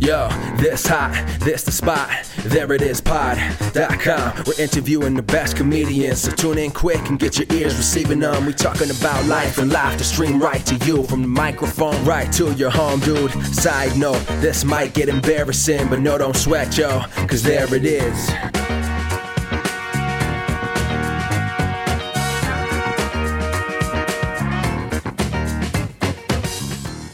Yo, this hot, this the spot. There it is, pod.com. We're interviewing the best comedians, so tune in quick and get your ears receiving them. We talking about life and life to stream right to you from the microphone right to your home, dude. Side note, this might get embarrassing, but no, don't sweat, yo, cause there it is.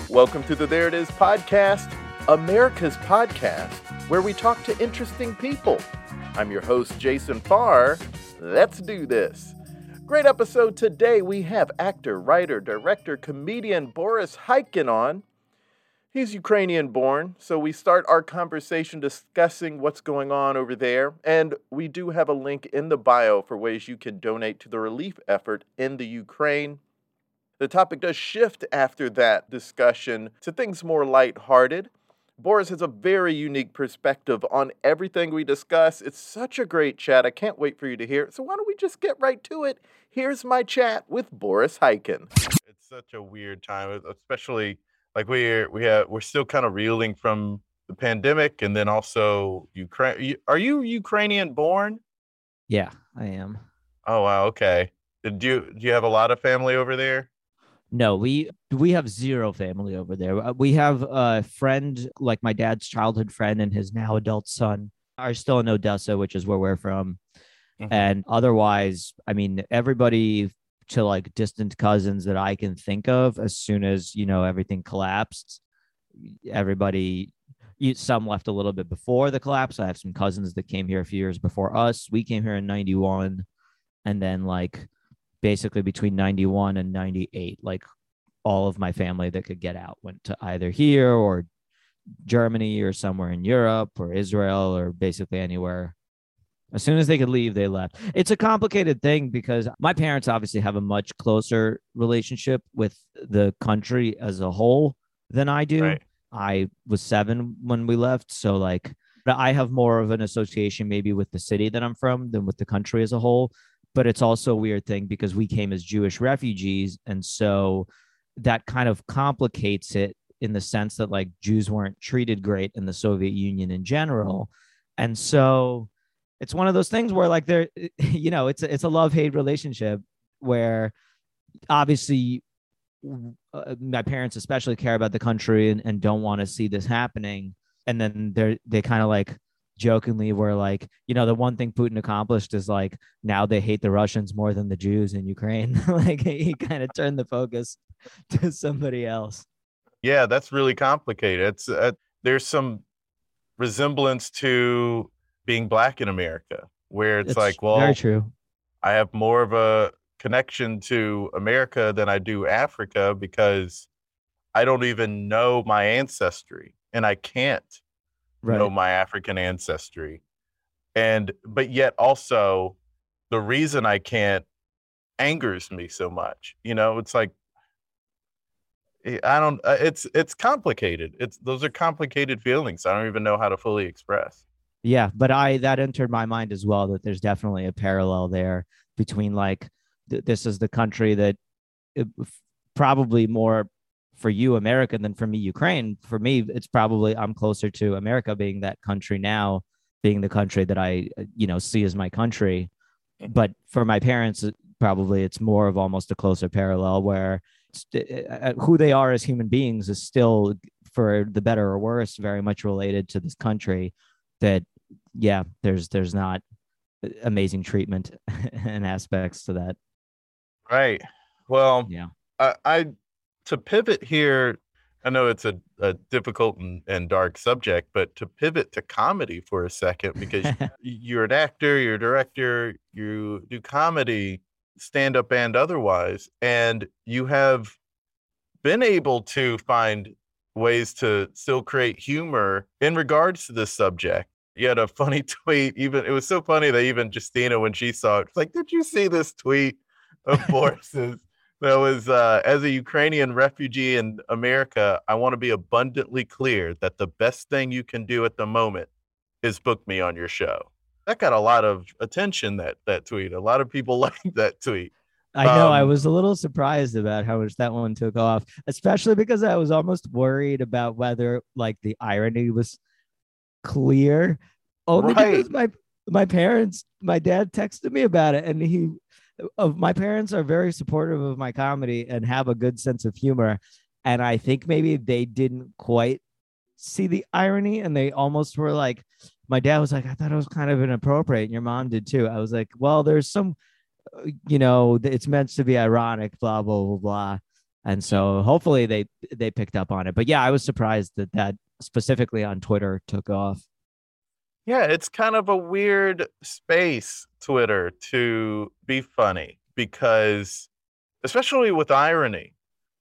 Welcome to the There It Is podcast, America's podcast, where we talk to interesting people. I'm your host, Jason Farr. Let's do this. Great episode today. We have actor, writer, director, comedian Boris Khaykin on. He's Ukrainian born, so we start our conversation discussing what's going on over there. And we do have a link in the bio for ways you can donate to the relief effort in the Ukraine. The topic does shift after that discussion to things more lighthearted. Boris has a very unique perspective on everything we discuss. It's such a great chat. I can't wait for you to hear it. So why don't we just get right to it? Here's my chat with Boris Khaykin. It's such a weird time, especially like we're we have we're still kind of reeling from the pandemic and then also Ukraine. Are you Ukrainian born? Yeah, I am. Oh wow, okay. Did you do you have a lot of family over there? No, we we have zero family over there. Uh, we have a friend, like my dad's childhood friend and his now adult son, are still in Odessa, which is where we're from. Mm-hmm. And otherwise, I mean, everybody to like distant cousins that I can think of, as soon as you know everything collapsed, everybody. Some left a little bit before the collapse. I have some cousins that came here a few years before us. We came here in '91, and then like basically between 91 and 98 like all of my family that could get out went to either here or germany or somewhere in europe or israel or basically anywhere. As soon as they could leave they left. It's a complicated thing because my parents obviously have a much closer relationship with the country as a whole than i do. Right. i was seven when we left so like i have more of an association maybe with the city that i'm from than with the country as a whole but it's also a weird thing because we came as Jewish refugees. And so that kind of complicates it in the sense that like Jews weren't treated great in the Soviet Union in general. And so it's one of those things where like there, you know, it's a, it's a love hate relationship where obviously uh, my parents especially care about the country and, and don't want to see this happening. And then they're, they kind of like jokingly were like, you know, the one thing Putin accomplished is like now they hate the Russians more than the Jews in Ukraine. like he kind of turned the focus to somebody else. Yeah, that's really complicated. It's uh, there's some resemblance to being black in America, where it's, it's like, well, very true. I have more of a connection to America than I do Africa because I don't even know my ancestry and I can't right. know my African ancestry. And but yet also the reason I can't angers me so much. You know, it's like eh, I don't uh, it's it's complicated. It's those are complicated feelings. I don't even know how to fully express. Yeah, but I that entered my mind as well that there's definitely a parallel there between like th- this is the country that it, eh, probably more for you America than for me Ukraine. For me, it's probably I'm closer to America being that country now, being the country that I uh, you know see as my country. Mm-hmm. But for my parents, probably it's more of almost a closer parallel where uh, uh, who they are as human beings is still, for the better or worse, very much related to this country. That yeah, there's there's not amazing treatment and aspects to that. Right. Well, yeah. I, I to pivot here, I know it's a, a difficult and, and, dark subject, but to pivot to comedy for a second, because you're an actor, you're a director, you do comedy, stand up and otherwise, and you have been able to find ways to still create humor in regards to this subject. You had a funny tweet, even it was so funny that even Justina, when she saw it, was like, Did you see this tweet of Boris's? That was uh, as a Ukrainian refugee in America, I want to be abundantly clear that the best thing you can do at the moment is book me on your show. That got a lot of attention. That that tweet, a lot of people liked that tweet. I know. I Um, was a little surprised about how much that one took off, especially because I was almost worried about whether like the irony was clear. Only because my my parents, my dad texted me about it, and he of my parents are very supportive of my comedy and have a good sense of humor, and I think maybe they didn't quite see the irony, and they almost were like, my dad was like, I thought it was kind of inappropriate, and your mom did too. I was like, well, there's some uh, you know, it's meant to be ironic, blah blah blah blah. And so hopefully they they picked up on it. But yeah, I was surprised that that specifically on Twitter took off. Yeah, it's kind of a weird space, Twitter, to be funny because, especially with irony,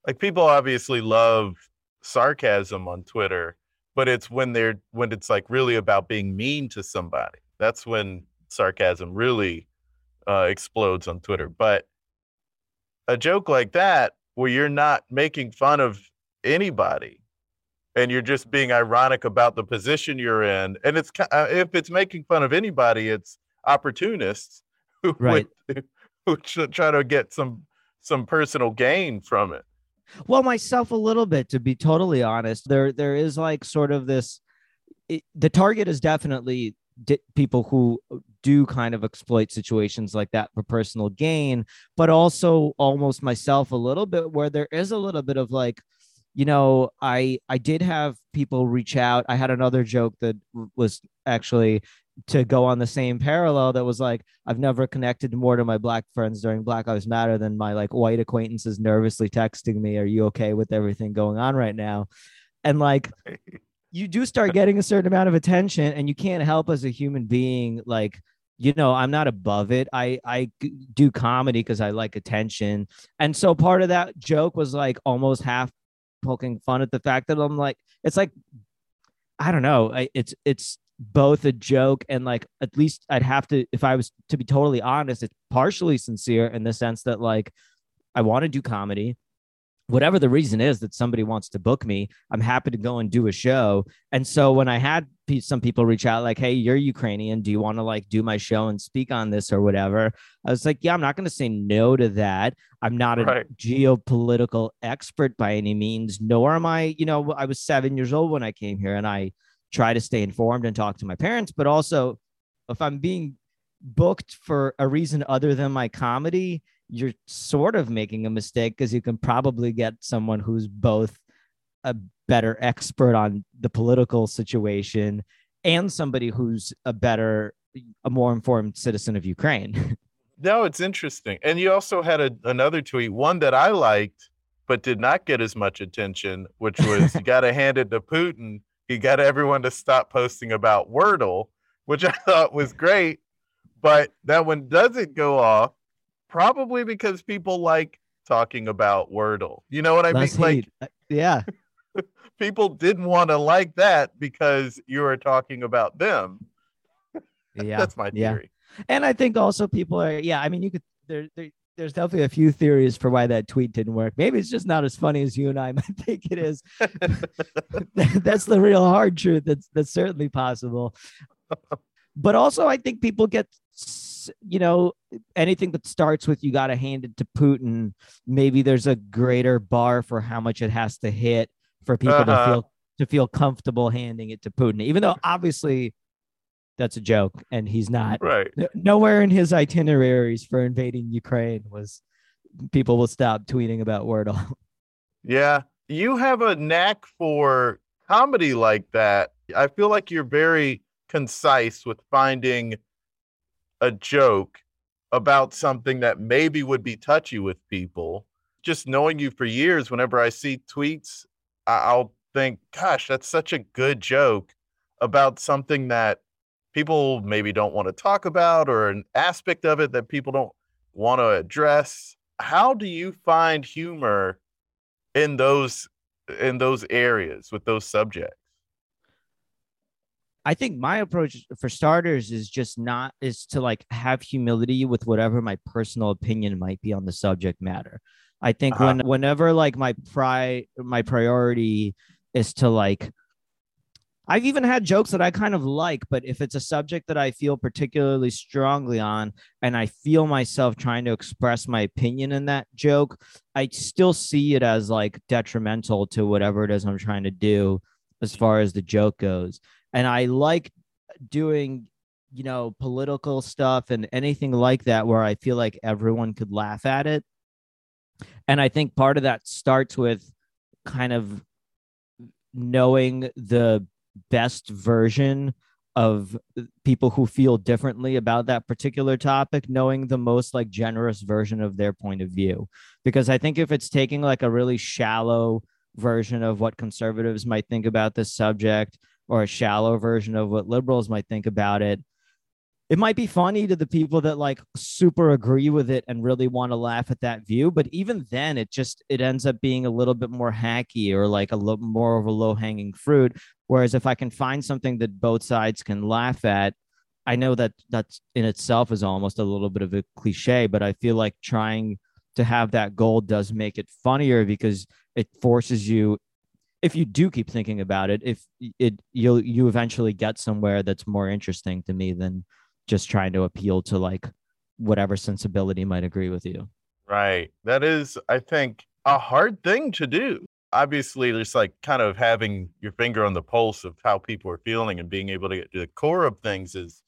like people obviously love sarcasm on Twitter, but it's when they're when it's like really about being mean to somebody. That's when sarcasm really uh, explodes on Twitter. But a joke like that, where you're not making fun of anybody, and you're just being ironic about the position you're in, and it's uh, if it's making fun of anybody, it's opportunists who Right. would, who try to get some some personal gain from it. Well, myself a little bit to be totally honest. There there is like sort of this it, the target is definitely di- people who do kind of exploit situations like that for personal gain, but also almost myself a little bit where there is a little bit of like you know, I I did have people reach out. I had another joke that was actually to go on the same parallel that was like I've never connected more to my black friends during Black Lives Matter than my like white acquaintances nervously texting me, "Are you okay with everything going on right now?" And like you do start getting a certain amount of attention and you can't help as a human being like you know i'm not above it i i do comedy because i like attention and so part of that joke was like almost half poking fun at the fact that i'm like it's like i don't know. I, it's it's both a joke and like at least i'd have to if i was to be totally honest it's partially sincere in the sense that like i want to do comedy whatever the reason is that somebody wants to book me, I'm happy to go and do a show. And so when I had pe- some people reach out, like, "Hey, you're Ukrainian. Do you want to like do my show and speak on this or whatever?" I was like, "Yeah, I'm not going to say no to that. I'm not a Right. geopolitical expert by any means, nor am I. You know, I was seven years old when I came here, and I try to stay informed and talk to my parents. But also, if I'm being booked for a reason other than my comedy, you're sort of making a mistake because you can probably get someone who's both a better expert on the political situation and somebody who's a better, a more informed citizen of Ukraine. No, it's interesting. And you also had a, another tweet, one that I liked, but did not get as much attention, which was you got to hand it to Putin. He got everyone to stop posting about Wordle, which I thought was great. But that one doesn't go off, probably because people like talking about Wordle. You know what I Less mean? Hate. Uh, yeah. people didn't want to like that because you were talking about them. Yeah. That's my yeah. theory. And I think also people are, yeah, I mean, you could, there, there, there's definitely a few theories for why that tweet didn't work. Maybe it's just not as funny as you and I might think it is. that's the real hard truth. That's that's certainly possible. But also, I think people get, you know, anything that starts with "you got to hand it to Putin." Maybe there's a greater bar for how much it has to hit for people to Uh-huh. feel to feel comfortable handing it to Putin, even though obviously that's a joke and he's not. Right. No- Nowhere in his itineraries for invading Ukraine was people will stop tweeting about Wordle. Yeah, you have a knack for comedy like that. I feel like you're very concise with finding a joke about something that maybe would be touchy with people. Just knowing you for years, whenever I see tweets, I'll think, gosh, that's such a good joke about something that people maybe don't want to talk about or an aspect of it that people don't want to address. How do you find humor in those in those areas with those subjects? I think my approach for starters is just not is to like have humility with whatever my personal opinion might be on the subject matter. I think Uh-huh. when whenever like my pri my priority is to like I've even had jokes that I kind of like, but if it's a subject that I feel particularly strongly on and I feel myself trying to express my opinion in that joke, I still see it as like detrimental to whatever it is I'm trying to do as far as the joke goes. And I like doing, you know, political stuff and anything like that where I feel like everyone could laugh at it. And I think part of that starts with kind of knowing the best version of people who feel differently about that particular topic knowing the most like generous version of their point of view because i think if it's taking like a really shallow version of what conservatives might think about this subject or a shallow version of what liberals might think about it. It might be funny to the people that like super agree with it and really want to laugh at that view but even then it just it ends up being a little bit more hacky or like a little more of a low hanging fruit. Whereas if i can find something that both sides can laugh at i know that that's in itself is almost a little bit of a cliche but i feel like trying to have that goal does make it funnier because it forces you if you do keep thinking about it if it you'll you eventually get somewhere that's more interesting to me than just trying to appeal to like whatever sensibility might agree with you. Right. That is, I think, a hard thing to do. Obviously, just like kind of having your finger on the pulse of how people are feeling and being able to get to the core of things is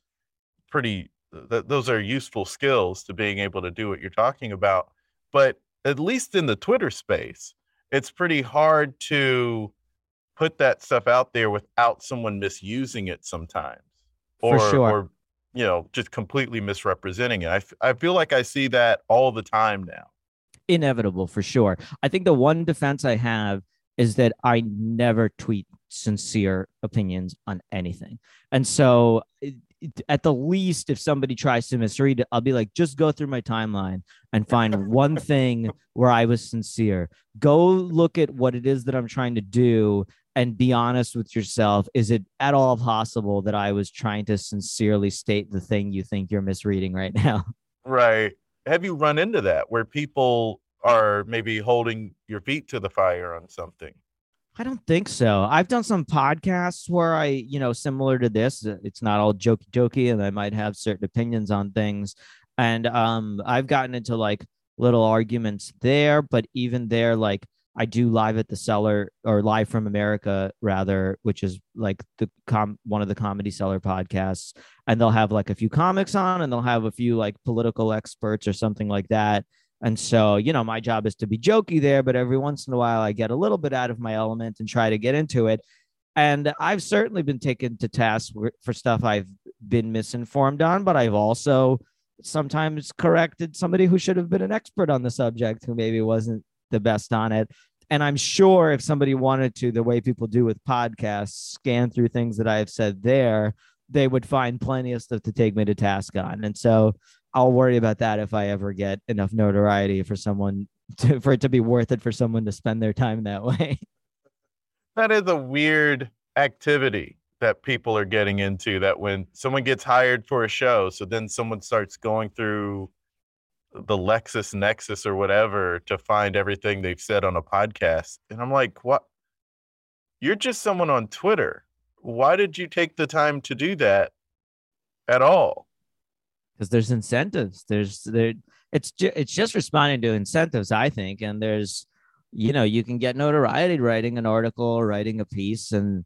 pretty, th- those are useful skills to being able to do what you're talking about. But at least in the Twitter space, it's pretty hard to put that stuff out there without someone misusing it sometimes. Or, sure. or you know, just completely misrepresenting it. I, f- I feel like I see that all the time now. Inevitable for sure. I think the one defense I have is that I never tweet sincere opinions on anything. And so eh, at the least, if somebody tries to misread it, I'll be like, just go through my timeline and find one thing where I was sincere. Go look at what it is that I'm trying to do and be honest with yourself. Is it at all possible that I was trying to sincerely state the thing you think you're misreading right now? Right. Have you run into that where people are maybe holding your feet to the fire on something? I don't think so. I've done some podcasts where I, you know, similar to this. Uh, it's not all jokey jokey, and I might have certain opinions on things. And um, I've gotten into like little arguments there, but even there, like I do live at the cellar or live from America rather, which is like the com one of the comedy cellar podcasts. And they'll have like a few comics on and they'll have a few like political experts or something like that. And so, you know, my job is to be jokey there, but every once in a while I get a little bit out of my element and try to get into it. And I've certainly been taken to task for stuff I've been misinformed on, but I've also sometimes corrected somebody who should have been an expert on the subject who maybe wasn't the best on it. And I'm sure if somebody wanted to, the way people do with podcasts, scan through things that I have said there, they would find plenty of stuff to take me to task on. And so I'll worry about that if I ever get enough notoriety for someone to, for it to be worth it for someone to spend their time that way. That is a weird activity that people are getting into that when someone gets hired for a show, so then someone starts going through the LexisNexis or whatever to find everything they've said on a podcast. And I'm like, what? You're just someone on Twitter. Why did you take the time to do that at all? Because there's incentives. There's there. It's ju- it's just responding to incentives, I think. And there's, you know, you can get notoriety writing an article, writing a piece, and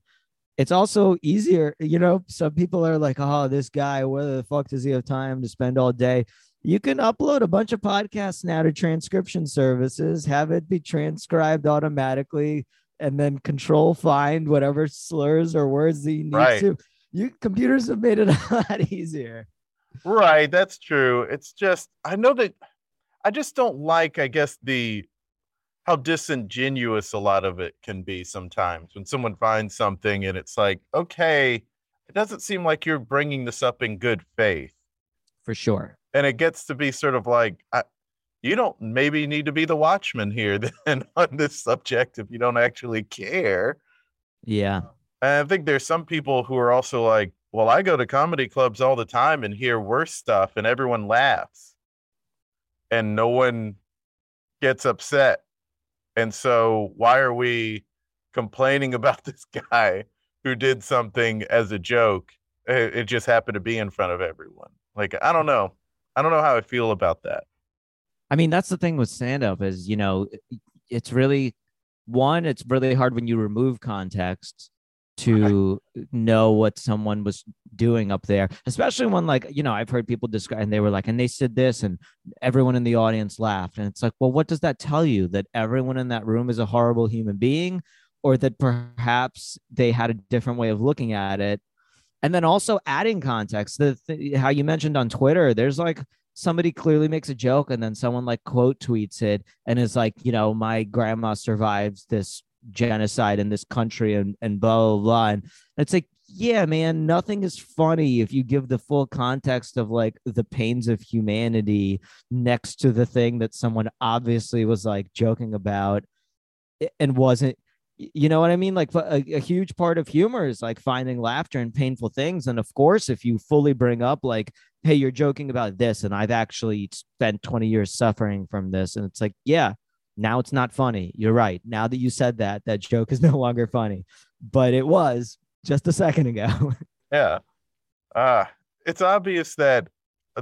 it's also easier. You know, some people are like, "Oh, this guy, where the fuck does he have time to spend all day?" you can upload a bunch of podcasts now to transcription services, have it be transcribed automatically, and then control find whatever slurs or words that you need right. to. You computers have made it a lot easier. Right, that's true. It's just I know that I just don't like, I guess, the how disingenuous a lot of it can be sometimes when someone finds something and it's like, okay, it doesn't seem like you're bringing this up in good faith. For sure and it gets to be sort of like I, you don't maybe need to be the watchman here then on this subject if you don't actually care. Yeah. And I think there's some people who are also like, well, I go to comedy clubs all the time and hear worse stuff and everyone laughs and no one gets upset. And so why are we complaining about this guy who did something as a joke. It, just happened to be in front of everyone. Like I don't know. I don't know how I feel about that. I mean, that's the thing with stand up is, you know, it's really one, it's really hard when you remove context to know what someone was doing up there, especially when, like, you know, I've heard people describe and they were like, and they said this, and everyone in the audience laughed. And it's like, well, what does that tell you? That everyone in that room is a horrible human being, or that perhaps they had a different way of looking at it? And then also adding context, the th- how you mentioned on Twitter, there's like somebody clearly makes a joke and then someone like quote tweets it and is like, you know, my grandma survives this genocide in this country and, and blah, blah, blah. And it's like, yeah, man, nothing is funny if you give the full context of like the pains of humanity next to the thing that someone obviously was like joking about and wasn't you know what I mean? Like a, a, huge part of humor is like finding laughter in painful things. And of course, if you fully bring up like, hey, you're joking about this, and I've actually spent 20 years suffering from this, and it's like, yeah, now it's not funny. You're right. Now that you said that, that joke is no longer funny, but it was just a second ago. yeah. Uh, it's obvious that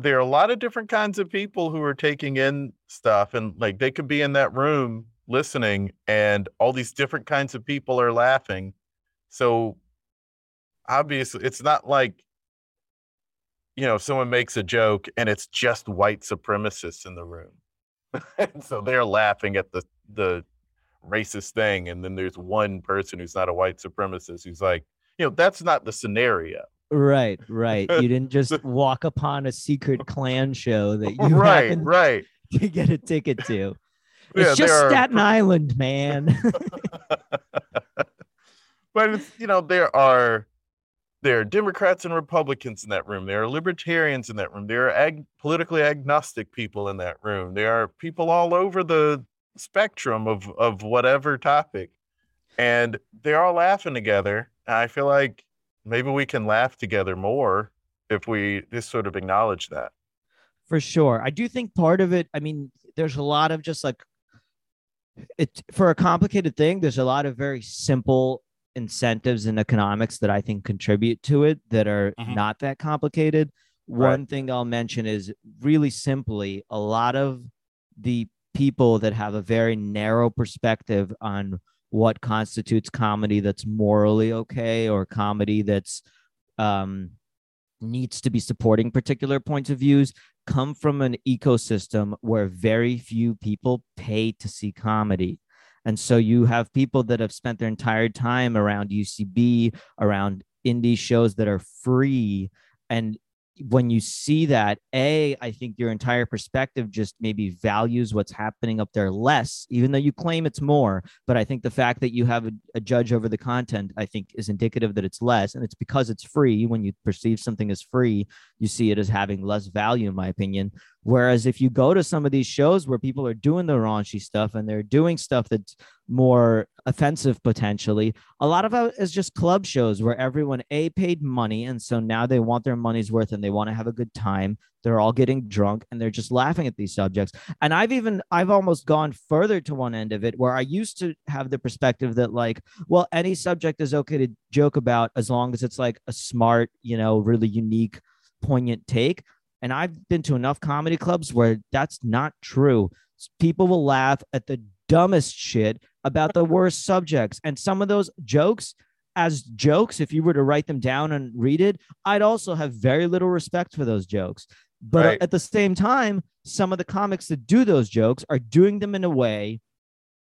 there are a lot of different kinds of people who are taking in stuff, and like they could be in that room listening and all these different kinds of people are laughing. So obviously it's not like you know someone makes a joke and it's just white supremacists in the room. so they're laughing at the the racist thing and then there's one person who's not a white supremacist who's like, you know, that's not the scenario. Right, right. You didn't just walk upon a secret Klan show that you right, right. to get a ticket to. It's yeah, just Staten are... Island, man. but it's, you know, there are there are Democrats and Republicans in that room. There are libertarians in that room. There are ag- politically agnostic people in that room. There are people all over the spectrum of of whatever topic, and they're all laughing together. And I feel like maybe we can laugh together more if we just sort of acknowledge that. For sure, I do think part of it. I mean, there's a lot of just like it for a complicated thing there's a lot of very simple incentives in economics that i think contribute to it that are mm-hmm. not that complicated right. one thing i'll mention is really simply a lot of the people that have a very narrow perspective on what constitutes comedy that's morally okay or comedy that's um, needs to be supporting particular points of views come from an ecosystem where very few people pay to see comedy. And so you have people that have spent their entire time around UCB, around indie shows that are free. And when you see that, A, I think your entire perspective just maybe values what's happening up there less, even though you claim it's more. But I think the fact that you have a, a, judge over the content, I think, is indicative that it's less. And it's because it's free. When you perceive something as free, you see it as having less value, in my opinion. Whereas if you go to some of these shows where people are doing the raunchy stuff and they're doing stuff that's more offensive potentially, a lot of it is just club shows where everyone A paid money. And so now they want their money's worth and they want to have a good time. They're all getting drunk and they're just laughing at these subjects. And I've even, I've almost gone further to one end of it where I used to have the perspective that, like, well, any subject is okay to joke about as long as it's like a smart, you know, really unique, poignant take. And I've been to enough comedy clubs where that's not true. People will laugh at the dumbest shit about the worst subjects. And some of those jokes, as jokes, if you were to write them down and read it, I'd also have very little respect for those jokes. But right. Uh, at the same time, some of the comics that do those jokes are doing them in a way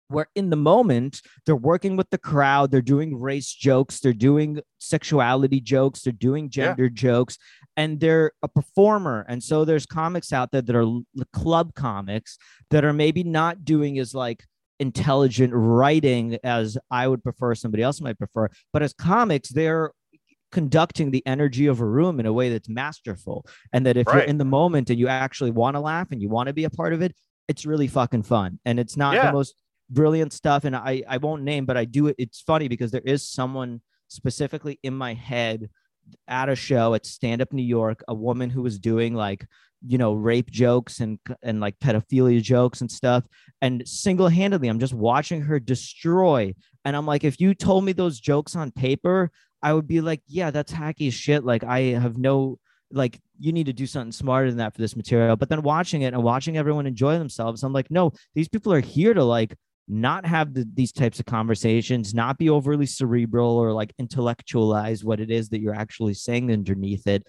where in the moment they're working with the crowd they're doing race jokes they're doing sexuality jokes they're doing gender yeah. jokes and they're a performer and so there's comics out there that are club comics that are maybe not doing as like intelligent writing as i would prefer somebody else might prefer but as comics they're conducting the energy of a room in a way that's masterful and that if right. you're in the moment and you actually want to laugh and you want to be a part of it it's really fucking fun and it's not yeah. the most brilliant stuff. And I, I won't name, but I do it. It's funny because there is someone specifically in my head at a show at Stand Up New York, a woman who was doing like, you know, rape jokes and and like pedophilia jokes and stuff. And single-handedly, I'm just watching her destroy. And I'm like, if you told me those jokes on paper, I would be like, yeah, that's hacky shit. Like I have no like you need to do something smarter than that for this material. But then watching it and watching everyone enjoy themselves, I'm like, no, these people are here to like not have the, these types of conversations, not be overly cerebral or like intellectualize what it is that you're actually saying underneath it.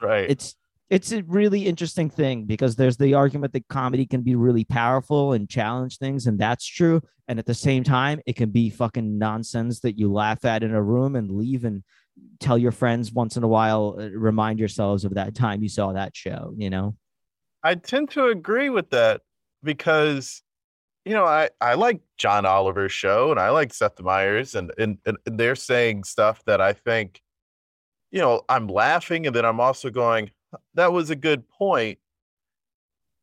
Right. It's it's a really interesting thing because there's the argument that comedy can be really powerful and challenge things, and that's true. And at the same time, it can be fucking nonsense that you laugh at in a room and leave and tell your friends once in a while, uh, remind yourselves of that time you saw that show, you know? I tend to agree with that because you know, I, I like John Oliver's show and I like Seth Meyers and, and, and they're saying stuff that I think, you know, I'm laughing and then I'm also going, that was a good point.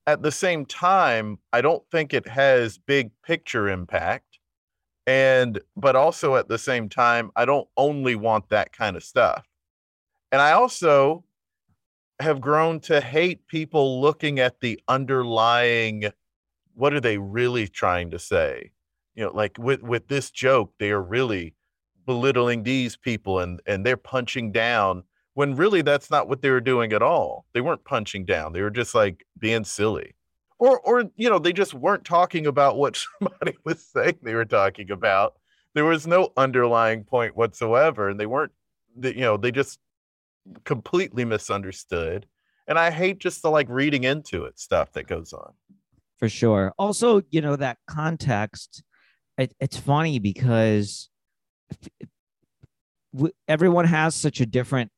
At the same time, I don't think it has big picture impact. And, but also at the same time, I don't only want that kind of stuff. And I also have grown to hate people looking at the underlying what are they really trying to say? You know, like with with this joke, they are really belittling these people and and they're punching down when really that's not what they were doing at all. They weren't punching down. They were just like being silly. Or or you know, they just weren't talking about what somebody was saying they were talking about. There was no underlying point whatsoever and they weren't you know, they just completely misunderstood. And I hate just the like reading into it stuff that goes on for sure. Also, you know, that context, it, it's funny because everyone has such a different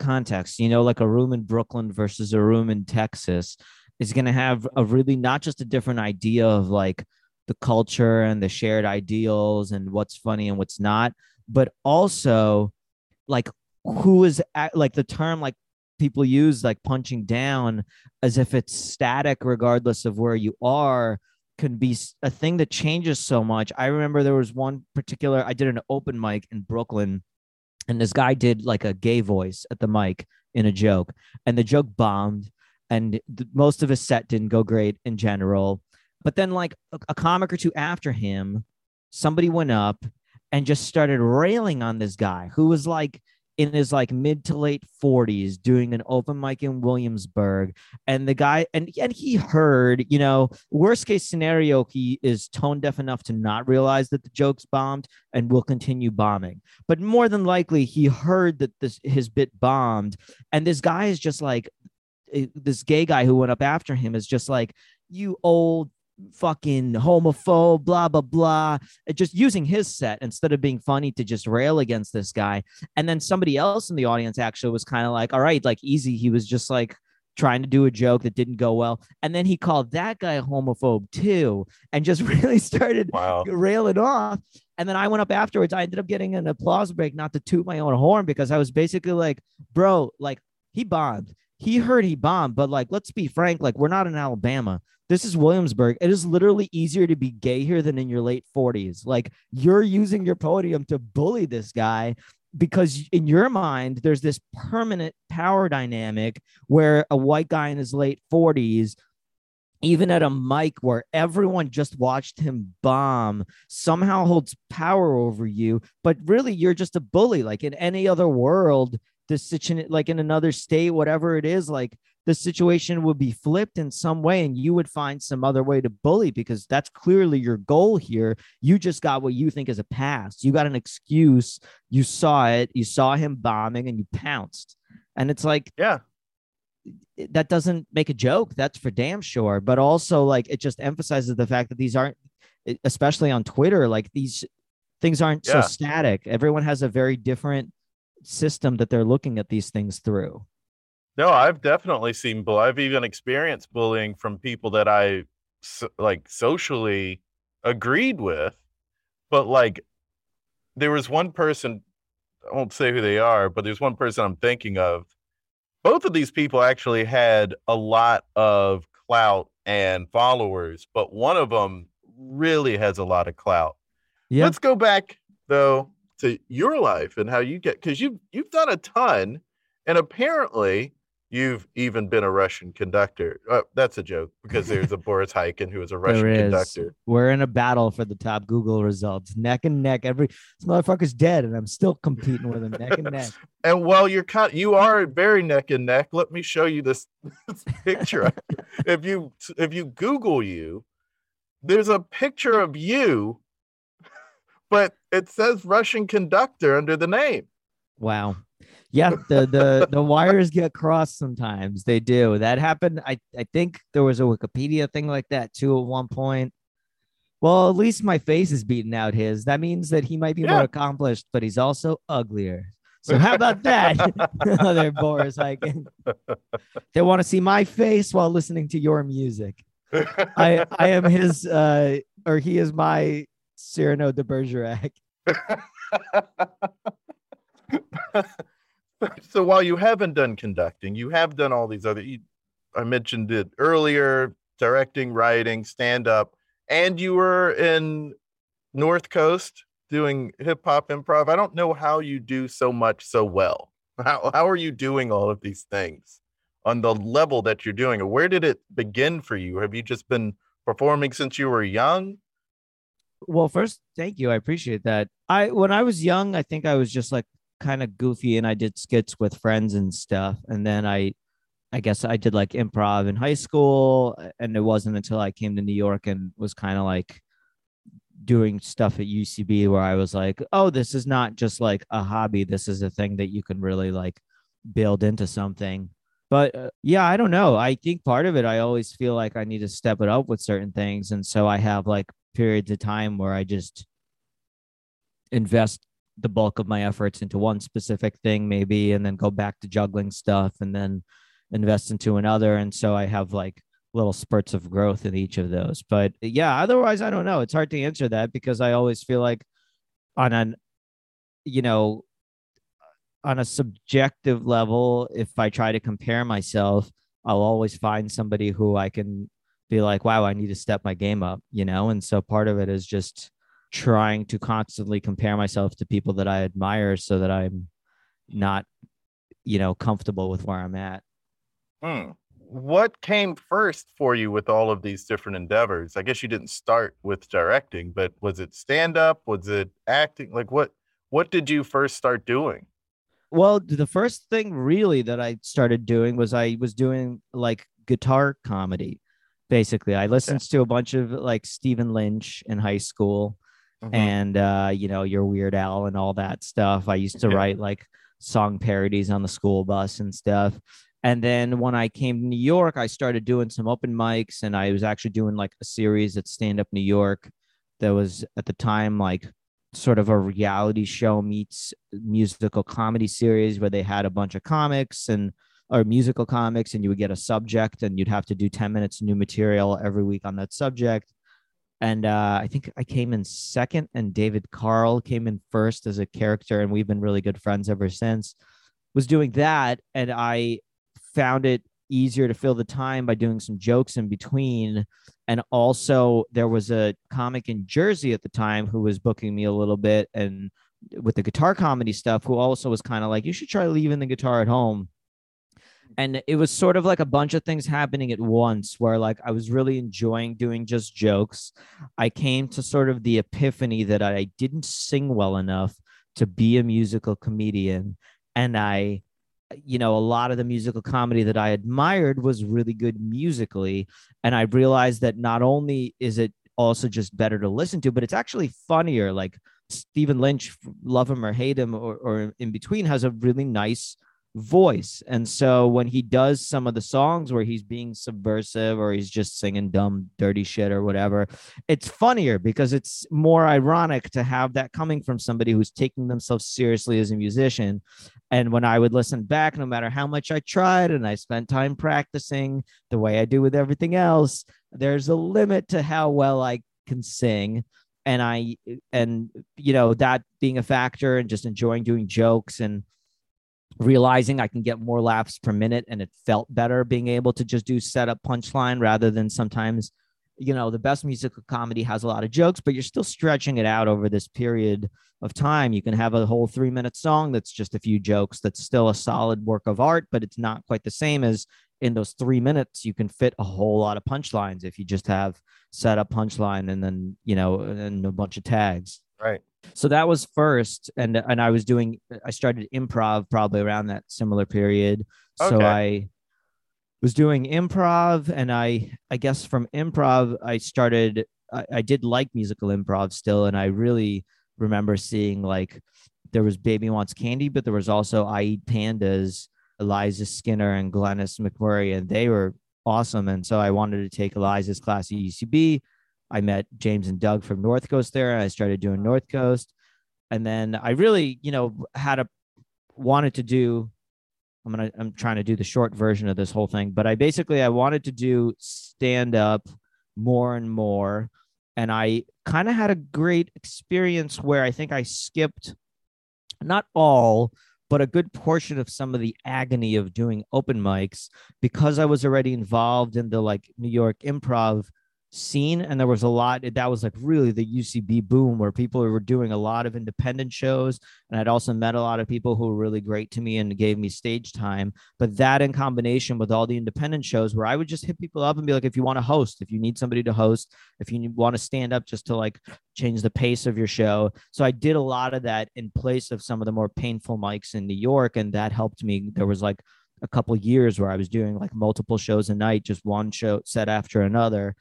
context. You know, like a room in Brooklyn versus a room in Texas is going to have a really not just a different idea of like the culture and the shared ideals and what's funny and what's not, but also like who is at, like the term like people use like punching down as if it's static regardless of where you are can be a thing that changes so much. I remember there was one particular I did an open mic in Brooklyn and this guy did like a gay voice at the mic in a joke and the joke bombed and most of his set didn't go great in general. But then like a, a comic or two after him, somebody went up and just started railing on this guy who was like in his like mid to late 40s doing an open mic in Williamsburg and the guy and and he heard you know worst case scenario he is tone deaf enough to not realize that the joke's bombed and will continue bombing. But more than likely he heard that this his bit bombed and this guy is just like eh, this gay guy who went up after him is just like you old fucking homophobe, blah, blah, blah. Just using his set instead of being funny to just rail against this guy. And then somebody else in the audience actually was kind of like, all right, like easy. He was just like, trying to do a joke that didn't go well. And then he called that guy a homophobe too, and just really started wow. railing off. And then I went up afterwards. I ended up getting an applause break, not to toot my own horn, because I was basically like, bro, like he bombed. He heard he bombed, but like, let's be frank, like, we're not in Alabama. This is Williamsburg. It is literally easier to be gay here than in your late 40s. Like you're using your podium to bully this guy because in your mind there's this permanent power dynamic where a white guy in his late 40s even at a mic where everyone just watched him bomb somehow holds power over you but really you're just a bully like in any other world this situation like in another state whatever it is like the situation would be flipped in some way and you would find some other way to bully because that's clearly your goal here. You just got what you think is a pass. You got an excuse. You saw it. You saw him bombing and you pounced. And it's like, yeah, that doesn't make a joke. That's for damn sure. But also, like, it just emphasizes the fact that these aren't, especially on Twitter, like these things aren't yeah. so static. Everyone has a very different system that they're looking at these things through. No, I've definitely seen bull. I've even experienced bullying from people that I so, like socially agreed with, but like there was one person. I won't say who they are, but there's one person I'm thinking of. Both of these people actually had a lot of clout and followers, but one of them really has a lot of clout. Yep. Let's go back though to your life and how you get because you've you've done a ton, and apparently you've even been a Russian conductor. Uh, that's a joke because there's a Boris Khaykin who is a Russian is. conductor. We're in a battle for the top Google results, neck and neck. Every this motherfucker's dead, and I'm still competing with him neck and neck. And while you're kind, you are very neck and neck. Let me show you this, this picture. if you if you Google you, there's a picture of you, but it says Russian conductor under the name. Wow. Yeah, the the the wires get crossed sometimes. They do. That happened. I I think there was a Wikipedia thing like that too at one point. Well, at least my face is beating out his. That means that he might be Yeah. more accomplished, but he's also uglier. So how about that? there, Boris Khaykin. They want to see my face while listening to your music. I I am his uh or he is my Cyrano de Bergerac. so while you haven't done conducting, you have done all these other. You, I mentioned it earlier: directing, writing, stand up, and you were in North Coast doing hip hop improv. I don't know how you do so much so well. How how are you doing all of these things on the level that you're doing? Where did it begin for you? Have you just been performing since you were young? Well, first, thank you. I appreciate that. I when I was young, I think I was just like kind of goofy and I did skits with friends and stuff. And then I I guess I did like improv in high school and it wasn't until I came to New York and was kind of like doing stuff at UCB where I was like, "Oh, this is not just like a hobby. This is a thing that you can really like build into something." But uh, yeah, I don't know. I think part of it I always feel like I need to step it up with certain things and so I have like periods of time where I just invest the bulk of my efforts into one specific thing, maybe, and then go back to juggling stuff and then invest into another. And so I have like little spurts of growth in each of those. But yeah, otherwise, I don't know. It's hard to answer that because I always feel like on an, you know, on a subjective level, if I try to compare myself, I'll always find somebody who I can be like, wow, I need to step my game up, you know? And so part of it is just trying to constantly compare myself to people that I admire so that I'm not, you know, comfortable with where I'm at. Hmm. What came first for you with all of these different endeavors? I guess you didn't start with directing, but was it stand up? Was it acting? Like what what did you first start doing? Well, the first thing really that I started doing was I was doing like guitar comedy. Basically, I listened to a bunch of like Stephen Lynch in high school Mhm. and uh, you know, your Weird Al and all that stuff. I used to Yeah. write like song parodies on the school bus and stuff. And then when I came to New York, I started doing some open mics and I was actually doing like a series at Stand Up New York that was at the time like sort of a reality show meets musical comedy series where they had a bunch of comics and or musical comics and you would get a subject and you'd have to do 10 minutes of new material every week on that subject. And uh, i think i came in second and david carl came in first as a character and we've been really good friends ever since was doing that. And i found it easier to fill the time by doing some jokes in between. And also there was a comic in jersey at the time who was booking me a little bit and with the guitar comedy stuff who also was kind of like you should try leaving the guitar at home and it was sort of like a bunch of things happening at once where like i was really enjoying doing just jokes. I came to sort of the epiphany that i didn't sing well enough to be a musical comedian. And i you know a lot of the musical comedy that i admired was really good musically. And i realized that not only is it also just better to listen to but it's actually funnier. Like stephen lynch love him or hate him or, or in between has a really nice voice. And so when he does some of the songs where he's being subversive or he's just singing dumb, dirty shit or whatever, it's funnier because it's more ironic to have that coming from somebody who's taking themselves seriously as a musician. And when I would listen back, no matter how much I tried and I spent time practicing the way I do with everything else, there's a limit to how well I can sing and I and you know that being a factor and just enjoying doing jokes and realizing I can get more laughs per minute and it felt better being able to just do setup punchline rather than sometimes you know, the best musical comedy has a lot of jokes, but you're still stretching it out over this period of time. You can have a whole three minute song that's just a few jokes, that's still a solid work of art, but it's not quite the same as in those three minutes, you can fit a whole lot of punchlines if you just have set up punchline and then, you know, and a bunch of tags. Right. So that was first. And and I was doing I started improv probably around that similar period. So I was doing improv and I I guess from improv I started I, I did like musical improv still and I really remember seeing like there was Baby Wants Candy, but there was also I Eat Pandas, Eliza Skinner and Glennis McMurray, and they were awesome. And so I wanted to take Eliza's class at UCB. I met James and Doug from North Coast there. I started doing North Coast. And then I really, you know, had a wanted to do I'm gonna I'm trying to do the short version of this whole thing, but I basically I wanted to do stand up more and more. And I kind of had a great experience where I think I skipped not all, but a good portion of some of the agony of doing open mics because I was already involved in the like New York improv scene and there was a lot that was like really the UCB boom where people were doing a lot of independent shows and I'd also met a lot of people who were really great to me and gave me stage time. But that in combination with all the independent shows where I would just hit people up and be like if you want to host if you need somebody to host if you want to stand up just to like change the pace of your show. So I did a lot of that in place of some of the more painful mics in New York and that helped me. There was like a couple years where I was doing like multiple shows a night just one show set after another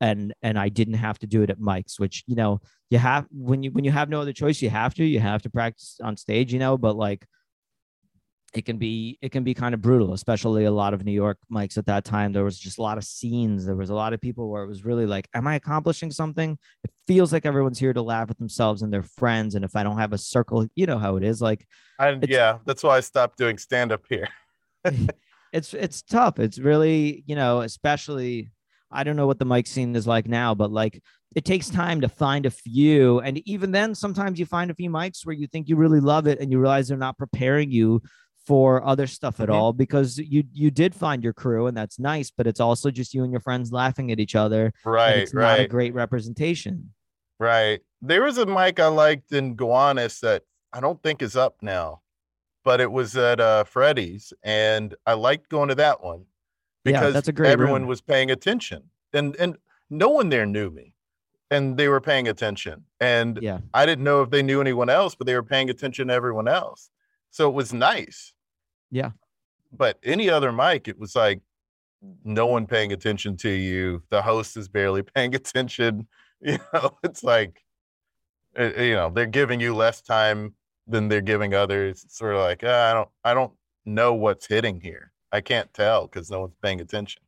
and and I didn't have to do it at mics, which you know you have when you when you have no other choice, you have to you have to practice on stage, you know. But like it can be it can be kind of brutal, especially a lot of New York mics at that time. There was just a lot of scenes. There was a lot of people where it was really like, am I accomplishing something? It feels like everyone's here to laugh at themselves and their friends. And if I don't have a circle, you know how it is. Like And yeah, that's why I stopped doing stand up here. it's it's tough. It's really, you know, especially I don't know what the mic scene is like now, but like it takes time to find a few. And even then, sometimes you find a few mics where you think you really love it and you realize they're not preparing you for other stuff at Mhm. all because you you did find your crew and that's nice, but it's also just you and your friends laughing at each other. Right, it's not a great representation. right. There was a mic I liked in Gowanus that I don't think is up now, but it was at uh, Freddy's, and I liked going to that one Yeah, because that's a great everyone room. was paying attention, and and no one there knew me, and they were paying attention, and Yeah. I didn't know if they knew anyone else, but they were paying attention to everyone else, so it was nice. Yeah. But any other mic, it was like no one paying attention to you. The host is barely paying attention. You know, it's like, uh, you know, they're giving you less time than they're giving others. It's sort of like, "Ah, I don't, I don't know what's hitting here. I can't tell because no one's paying attention.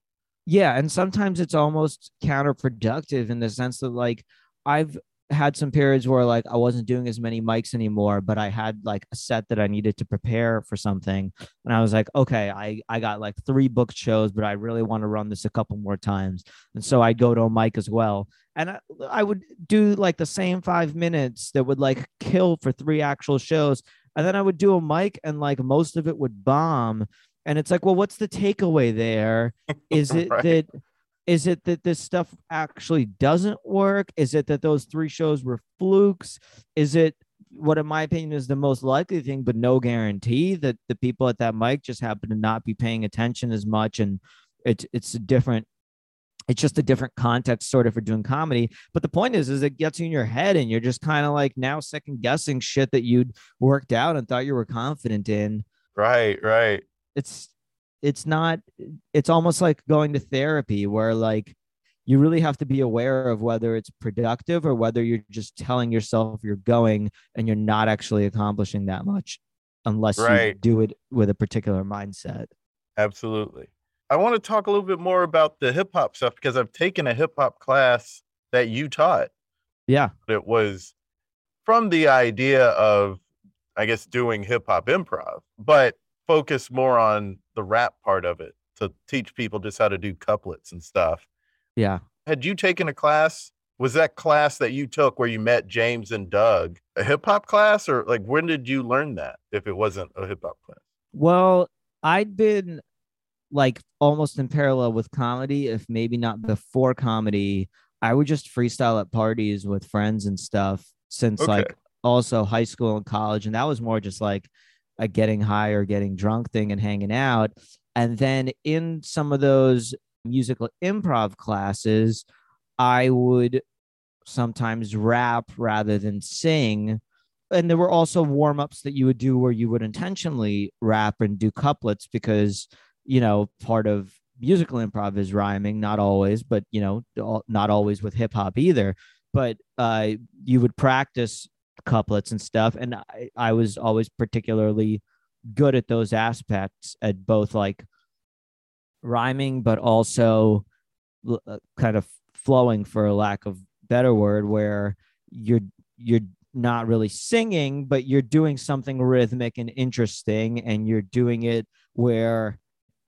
Yeah, and sometimes it's almost counterproductive in the sense that like I've had some periods where like I wasn't doing as many mics anymore, but I had like a set that I needed to prepare for something, and I was like, okay, I I got like three booked shows, but I really want to run this a couple more times, and so I'd go to a mic as well, and I, I would do like the same five minutes that would like kill for three actual shows, and then I would do a mic, and like most of it would bomb, and it's like, well, what's the takeaway there? Is it Right. that is it that this stuff actually doesn't work? Is it that those three shows were flukes? Is it what, in my opinion, is the most likely thing, but no guarantee that the people at that mic just happen to not be paying attention as much, and it's it's a different. It's just a different context, sort of, for doing comedy. But the point is, is it gets you in your head, and you're just kind of like now second guessing shit that you'd worked out and thought you were confident in Right, right. It's it's not it's almost like going to therapy where like you really have to be aware of whether it's productive or whether you're just telling yourself you're going and you're not actually accomplishing that much unless you do it with a particular mindset Absolutely. I want to talk a little bit more about the hip hop stuff because I've taken a hip hop class that you taught. yeah It was from the idea of, I guess, doing hip hop improv, but focus more on the rap part of it to teach people just how to do couplets and stuff. yeah Had you taken a class? Was that class that you took where you met James and Doug a hip hop class, or like when did you learn that if it wasn't a hip hop class? well i'd been like almost in parallel with comedy, if maybe not before comedy, I would just freestyle at parties with friends and stuff since Okay. like also high school and college. And that was more just like a getting high or getting drunk thing and hanging out. And then in some of those musical improv classes, I would sometimes rap rather than sing. And there were also warm ups that you would do where you would intentionally rap and do couplets because, you know, part of musical improv is rhyming, not always, but, you know, not always with hip hop either. But uh, you would practice couplets and stuff. And I, I was always particularly good at those aspects at both like rhyming, but also uh, kind of flowing for a lack of better word where you're you're not really singing but you're doing something rhythmic and interesting and you're doing it where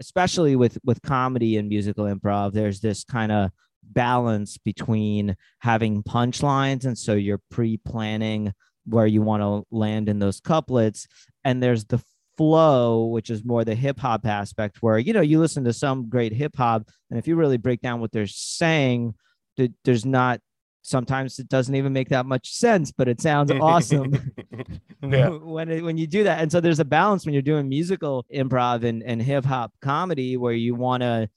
especially with with comedy and musical improv there's this kind of balance between having punchlines and so you're pre-planning where you want to land in those couplets and there's the flow which is more the hip hop aspect where you know you listen to some great hip hop and if you really break down what they're saying th- there's not sometimes it doesn't even make that much sense but it sounds awesome yeah. when it, when you do that and so there's a balance when you're doing musical improv and, and hip hop comedy where you want to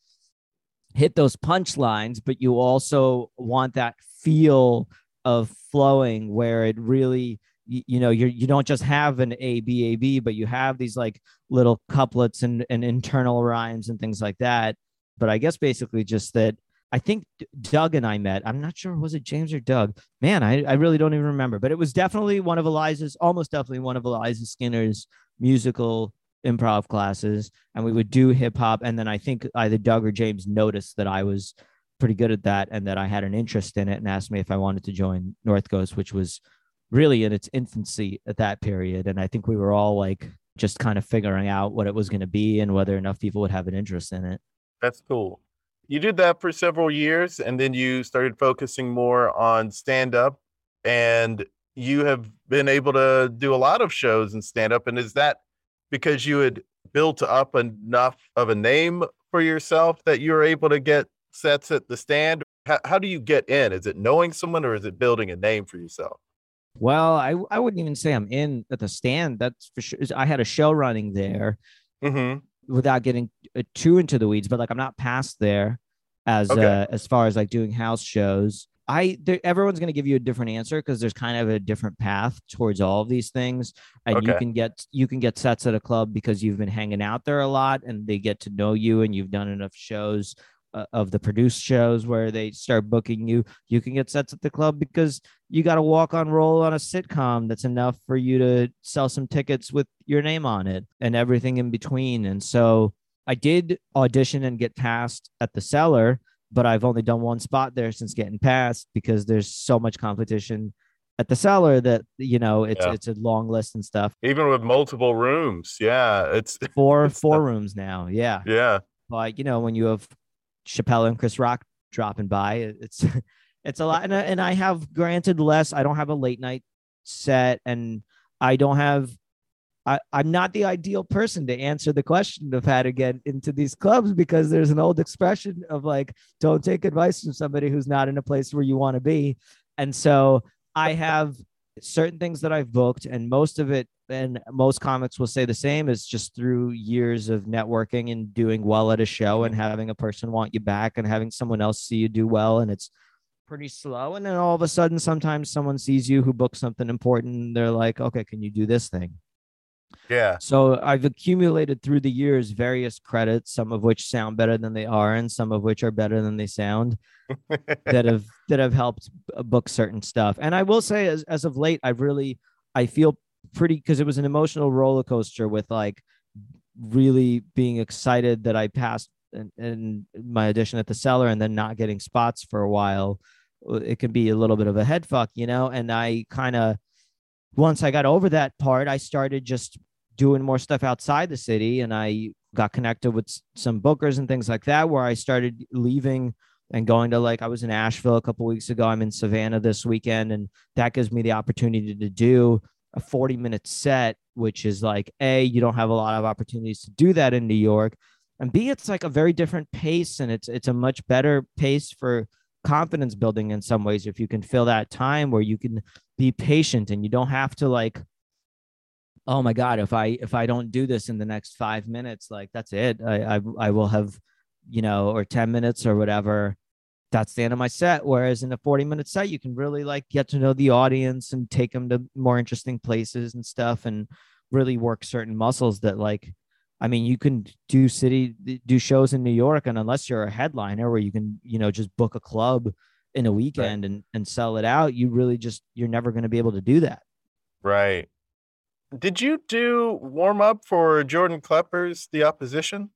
hit those punchlines but you also want that feel of flowing where it really you, know you you don't just have an a b a b but you have these like little couplets and, and internal rhymes and things like that. But i guess basically just that i think doug and i met. I'm not sure was it james or doug? Man I, I really don't even remember but it was definitely one of eliza's almost definitely one of eliza skinner's musical improv classes and we would do hip hop. And then i think either doug or james noticed that i was pretty good at that and that i had an interest in it and asked me if i wanted to join north coast which was really in its infancy at that period. And i think we were all like just kind of figuring out what it was going to be and whether enough people would have an interest in it. That's cool. You did that for several years and then you started focusing more on stand up and you have been able to do a lot of shows and stand up and is that because you had built up enough of a name for yourself that you were able to get sets at the stand? How, how do you get in? Is it knowing someone or is it building a name for yourself? well i i wouldn't even say i'm in at the stand that's for sure i had a show running there hmm without getting uh, too into the weeds, but like I'm not past there as Okay. uh, as far as like doing house shows. I there, everyone's going to give you a different answer because there's kind of a different path towards all of these things, and you can get you can get sets at a club because you've been hanging out there a lot, and they get to know you, and you've done enough shows uh, of the produced shows where they start booking you. You can get sets at the club because you got to walk on roll on a sitcom that's enough for you to sell some tickets with your name on it and everything in between. And so I did audition and get passed at the cellar, but I've only done one spot there since getting passed because there's so much competition at the cellar that you know it's Yeah. it's a long list and stuff. Even with multiple rooms. Yeah. It's, Four It's four tough. rooms now. Yeah. yeah. But you know, when you have Chappelle and Chris Rock dropping by, it's it's a lot. And, I- and I have granted less. I don't have a late night set, and I don't have. I, I'm not the ideal person to answer the question of how to get into these clubs because there's an old expression of like, don't take advice from somebody who's not in a place where you want to be. And so I have certain things that I've booked, and most of it, and most comics will say the same, is just through years of networking and doing well at a show and having a person want you back and having someone else see you do well. And it's pretty slow. And then all of a sudden, sometimes someone sees you who books something important. They're like, okay, can you do this thing? Yeah. So I've accumulated through the years various credits, some of which sound better than they are, and some of which are better than they sound that have that have helped book certain stuff. And I will say, as as of late, I've really I feel pretty because it was an emotional roller coaster with like really being excited that I passed in, in my audition at the cellar and then not getting spots for a while. Uh, It can be a little bit of a head fuck, you know. And I kind of once I got over that part, I started just doing more stuff outside the city and I got connected with some bookers and things like that where I started leaving and going to like I was in Asheville a couple weeks ago. I'm in Savannah this weekend and that gives me the opportunity to do a 40 minute set which is like a you don't have a lot of opportunities to do that in New York and b it's like a very different pace and it's it's a much better pace for confidence building in some ways if you can fill that time where you can be patient and you don't have to like oh my god if i if i don't do this in the next five minutes like that's it. I i, I will have you know or 10 minutes or whatever. That's the end of my set. Whereas in a 40 minute set you can really like get to know the audience and take them to more interesting places and stuff and really work certain muscles that like I mean, you can do city do shows in New York, and unless you're a headliner where you can, you know, just book a club in a weekend right. and and sell it out, you really just you're never going to be able to do that. Right. Did you do warm up for Jordan Klepper's The Opposition?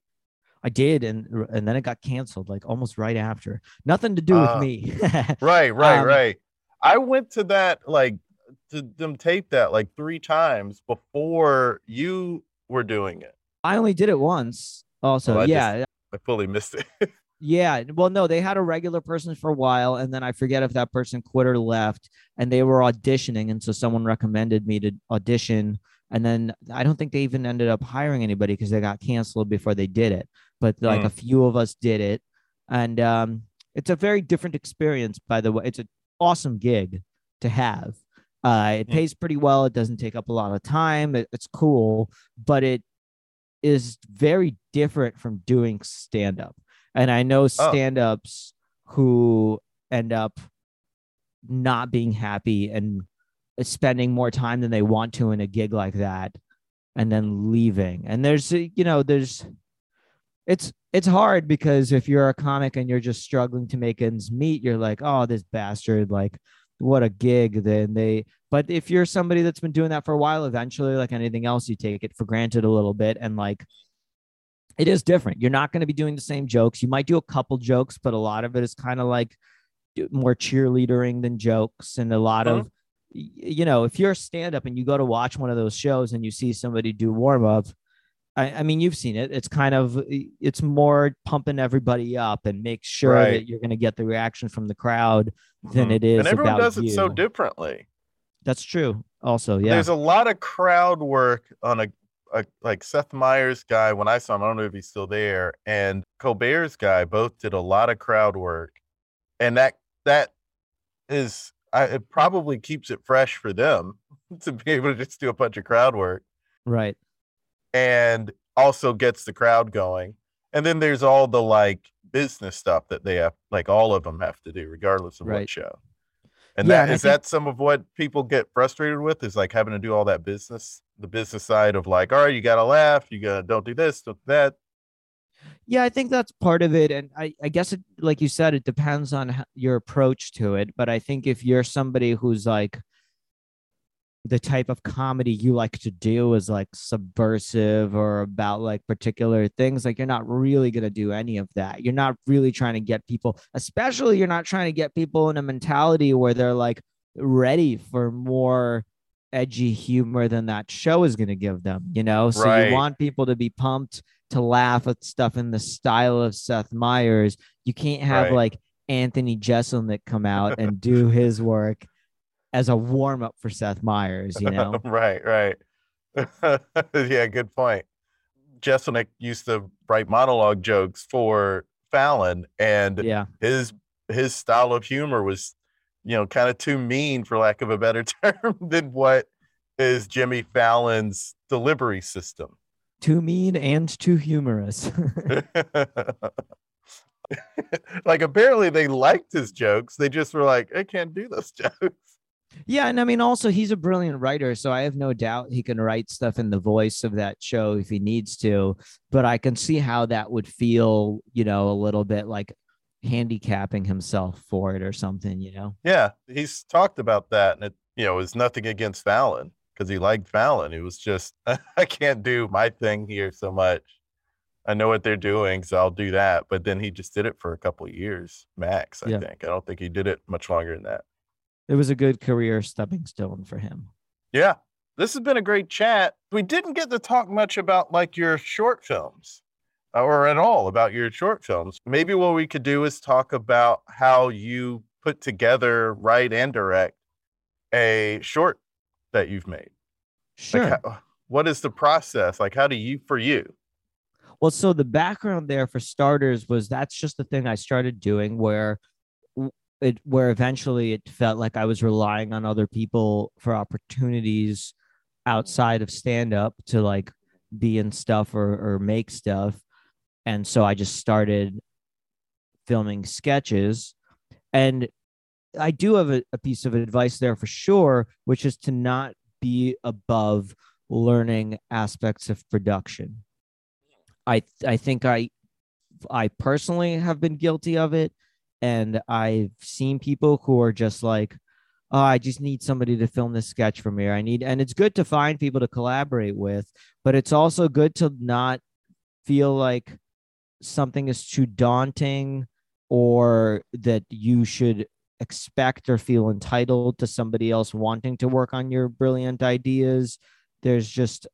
I did, and and then it got canceled like almost right after. Nothing to do uh, with me. right, right, um, right. I went to that like to them tape that like three times before you were doing it. I only did it once. Also, I yeah, just, I fully missed it. yeah, well, no, they had a regular person for a while, and then I forget if that person quit or left, and they were auditioning, and so someone recommended me to audition, and then I don't think they even ended up hiring anybody because they got canceled before they did it. But like mm. a few of us did it, and um, it's a very different experience. By the way, it's an awesome gig to have. Uh, it mm. pays pretty well. It doesn't take up a lot of time. It, it's cool, but it is very different from doing stand up. And I know stand ups oh. who end up not being happy and spending more time than they want to in a gig like that and then leaving. And there's, uh, you know, there's, it's, it's hard because if you're a comic and you're just struggling to make ends meet, you're like, oh, this bastard, like, what a gig. Then they, but if you're somebody that's been doing that for a while, eventually, like anything else, you take it for granted a little bit. And like, it is different. You're not going to be doing the same jokes. You might do a couple jokes, but a lot of it is kind of like more cheerleadering than jokes. And a lot of, you know, if you're a stand up and you go to watch one of those shows and you see somebody do warm up, I, I, mean, you've seen it. It's kind of, it's more pumping everybody up and make sure right. that you're going to get the reaction from the crowd than mm-hmm. it is. And everyone does it so differently. That's true. Also, yeah. There's a lot of crowd work on a, a like Seth Meyers guy. When I saw him, I don't know if he's still there, and Colbert's guy both did a lot of crowd work, and that that is I, it probably keeps it fresh for them to be able to just do a bunch of crowd work, right? And also gets the crowd going. And then there's all the like business stuff that they have, like all of them have to do, regardless of right. what show. And yeah, that is think, that some of what people get frustrated with is like having to do all that business, the business side of like, all right, you got to laugh, you got to don't do this, don't do that. Yeah, I think that's part of it, and I, I guess it, like you said, it depends on your approach to it. But I think if you're somebody who's like the type of comedy you like to do is like subversive or about like particular things like you're not really going to do any of that you're not really trying to get people especially you're not trying to get people in a mentality where they're like ready for more edgy humor than that show is going to give them you know so right. you want people to be pumped to laugh at stuff in the style of Seth Meyers you can't have right. like Anthony Jeselnik come out and do his work as a warm up for Seth Meyers, you know? right, right. yeah, good point. Jeselnik used to write monologue jokes for Fallon, and yeah. his his style of humor was, you know, kind of too mean, for lack of a better term, than what is Jimmy Fallon's delivery system. Too mean and too humorous. like apparently they liked his jokes. They just were like, I can't do those jokes. Yeah, and I mean, also he's a brilliant writer, so I have no doubt he can write stuff in the voice of that show if he needs to. But I can see how that would feel, you know, a little bit like handicapping himself for it or something, you know. Yeah, he's talked about that, and it, you know, was nothing against Fallon because he liked Fallon. It was just I can't do my thing here so much. I know what they're doing, so I'll do that. But then he just did it for a couple years max. I yeah. think I don't think he did it much longer than that it was a good career stepping stone for him. Yeah. This has been a great chat. We didn't get to talk much about like your short films uh, or at all about your short films. Maybe what we could do is talk about how you put together, write, and direct a short that you've made. Sure. Like how, what is the process? Like, how do you, for you? Well, so the background there for starters was that's just the thing I started doing where it where eventually it felt like I was relying on other people for opportunities outside of stand up to like be in stuff or or make stuff. And so I just started filming sketches and I do have a, a piece of advice there for sure, which is to not be above learning aspects of production. I I think I I personally have been guilty of it and I've seen people who are just like oh, I just need somebody to film this sketch for me. I need and it's good to find people to collaborate with, but it's also good to not feel like something is too daunting or that you should expect or feel entitled to somebody else wanting to work on your brilliant ideas. There's just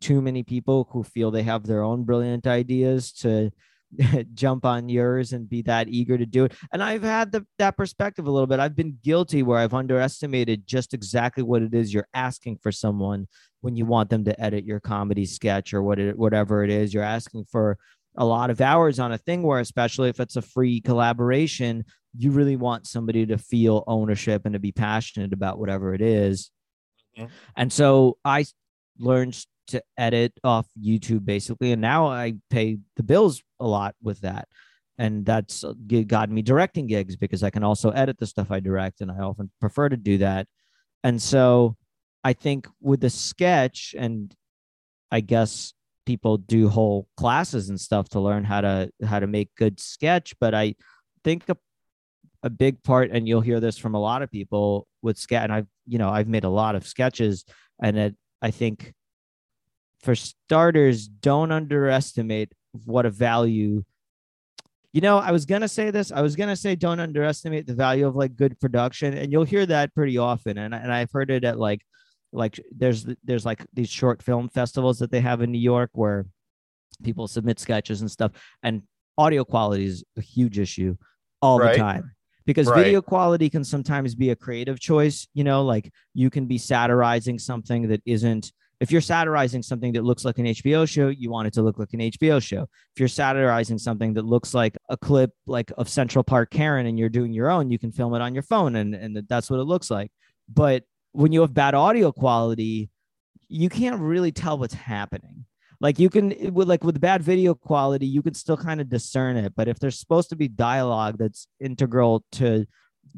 too many people who feel they have their own brilliant ideas to jump on yours and be that eager to do it. And I've had the, that perspective a little bit. I've been guilty where I've underestimated just exactly what it is you're asking for someone when you want them to edit your comedy sketch or what it, whatever it is you're asking for a lot of hours on a thing where especially if it's a free collaboration you really want somebody to feel ownership and to be passionate about whatever it is. Mm-hmm. and so i learned to edit off youtube basically. And now i pay the bills a lot with that. And that's uh, gotten me directing gigs because i can also edit the stuff i direct and i often prefer to do that. And so i think with the sketch and i guess people do whole classes and stuff to learn how to how to make good sketch but i think a, a big part and you'll hear this from a lot of people with sketch and i've you know i've made a lot of sketches and it, i think for starters don't underestimate what a value you know i was gonna say this i was gonna say don't underestimate the value of like good production and you'll hear that pretty often and, and i've heard it at like like there's there's like these short film festivals that they have in New York where people submit sketches and stuff and audio quality is a huge issue all right. the time because right. video quality can sometimes be a creative choice you know like you can be satirizing something that isn't if you're satirizing something that looks like an HBO show, you want it to look like an HBO show. If you're satirizing something that looks like a clip like of Central Park Karen and you're doing your own, you can film it on your phone and, and that's what it looks like. But when you have bad audio quality, you can't really tell what's happening. Like you can with like with bad video quality, you can still kind of discern it. But if there's supposed to be dialogue that's integral to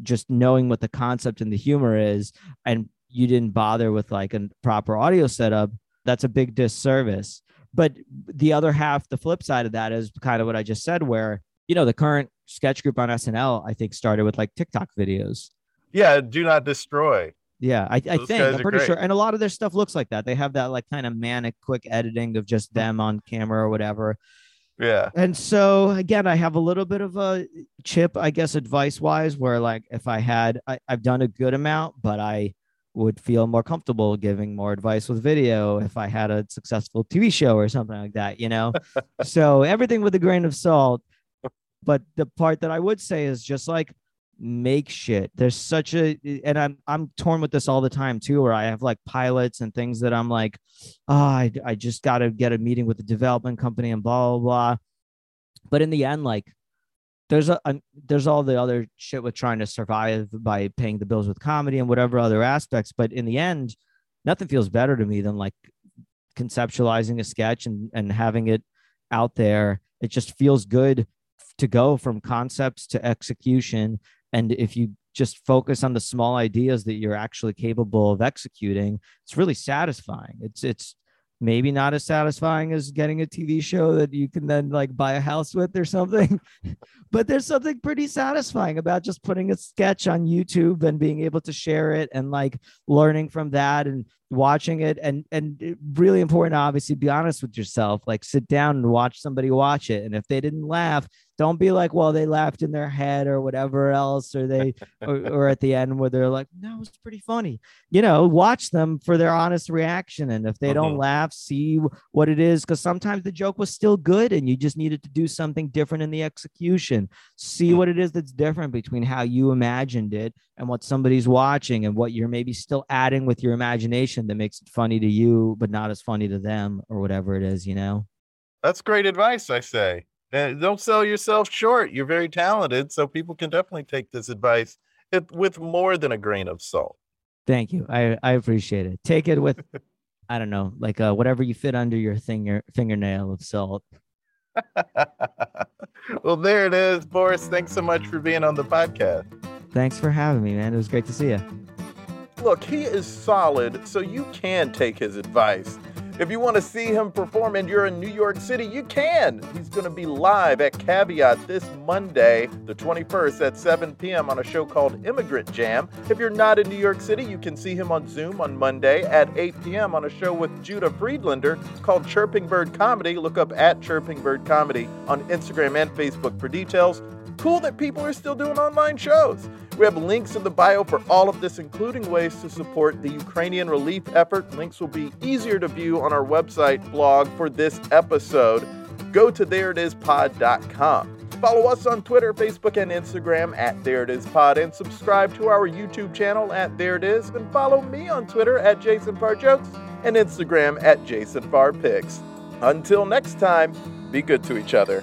just knowing what the concept and the humor is, and you didn't bother with like a proper audio setup, that's a big disservice. But the other half, the flip side of that is kind of what I just said, where you know the current sketch group on SNL, I think started with like TikTok videos. Yeah, do not destroy. Yeah, I, I think I'm pretty great. sure, and a lot of their stuff looks like that. They have that like kind of manic, quick editing of just mm. them on camera or whatever. Yeah. And so again, I have a little bit of a chip, I guess, advice wise, where like if I had, I, I've done a good amount, but I would feel more comfortable giving more advice with video if I had a successful TV show or something like that, you know? so everything with a grain of salt. But the part that I would say is just like make shit. There's such a and I'm I'm torn with this all the time too, where I have like pilots and things that I'm like, oh, I, I just gotta get a meeting with the development company and blah blah blah. But in the end, like there's a, there's all the other shit with trying to survive by paying the bills with comedy and whatever other aspects. But in the end, nothing feels better to me than like conceptualizing a sketch and and having it out there. It just feels good to go from concepts to execution and if you just focus on the small ideas that you're actually capable of executing, it's really satisfying. It's it's maybe not as satisfying as getting a TV show that you can then like buy a house with or something. but there's something pretty satisfying about just putting a sketch on YouTube and being able to share it and like learning from that and watching it and and really important obviously be honest with yourself like sit down and watch somebody watch it and if they didn't laugh don't be like well they laughed in their head or whatever else or they or, or at the end where they're like no it's pretty funny. You know watch them for their honest reaction and if they don't uh-huh. laugh see what it is because sometimes the joke was still good and you just needed to do something different in the execution. See what it is that's different between how you imagined it and what somebody's watching and what you're maybe still adding with your imagination that makes it funny to you but not as funny to them or whatever it is you know That's great advice, I say. And don't sell yourself short. You're very talented, so people can definitely take this advice with more than a grain of salt. Thank you. I, I appreciate it. Take it with, I don't know, like uh, whatever you fit under your finger fingernail of salt. well, there it is, Boris. Thanks so much for being on the podcast. Thanks for having me, man. It was great to see you. Look, he is solid, so you can take his advice. If you want to see him perform and you're in New York City, you can. He's going to be live at Caveat this Monday, the 21st at 7 p.m. on a show called Immigrant Jam. If you're not in New York City, you can see him on Zoom on Monday at 8 p.m. on a show with Judah Friedlander called Chirping Bird Comedy. Look up at Chirping Bird Comedy on Instagram and Facebook for details. Cool that people are still doing online shows. We have links in the bio for all of this, including ways to support the Ukrainian relief effort. Links will be easier to view on our website blog for this episode. Go to thereitispod.com. Follow us on Twitter, Facebook, and Instagram at There It Is Pod, and subscribe to our YouTube channel at There It Is, and follow me on Twitter at Jason and Instagram at Jason. Until next time, be good to each other.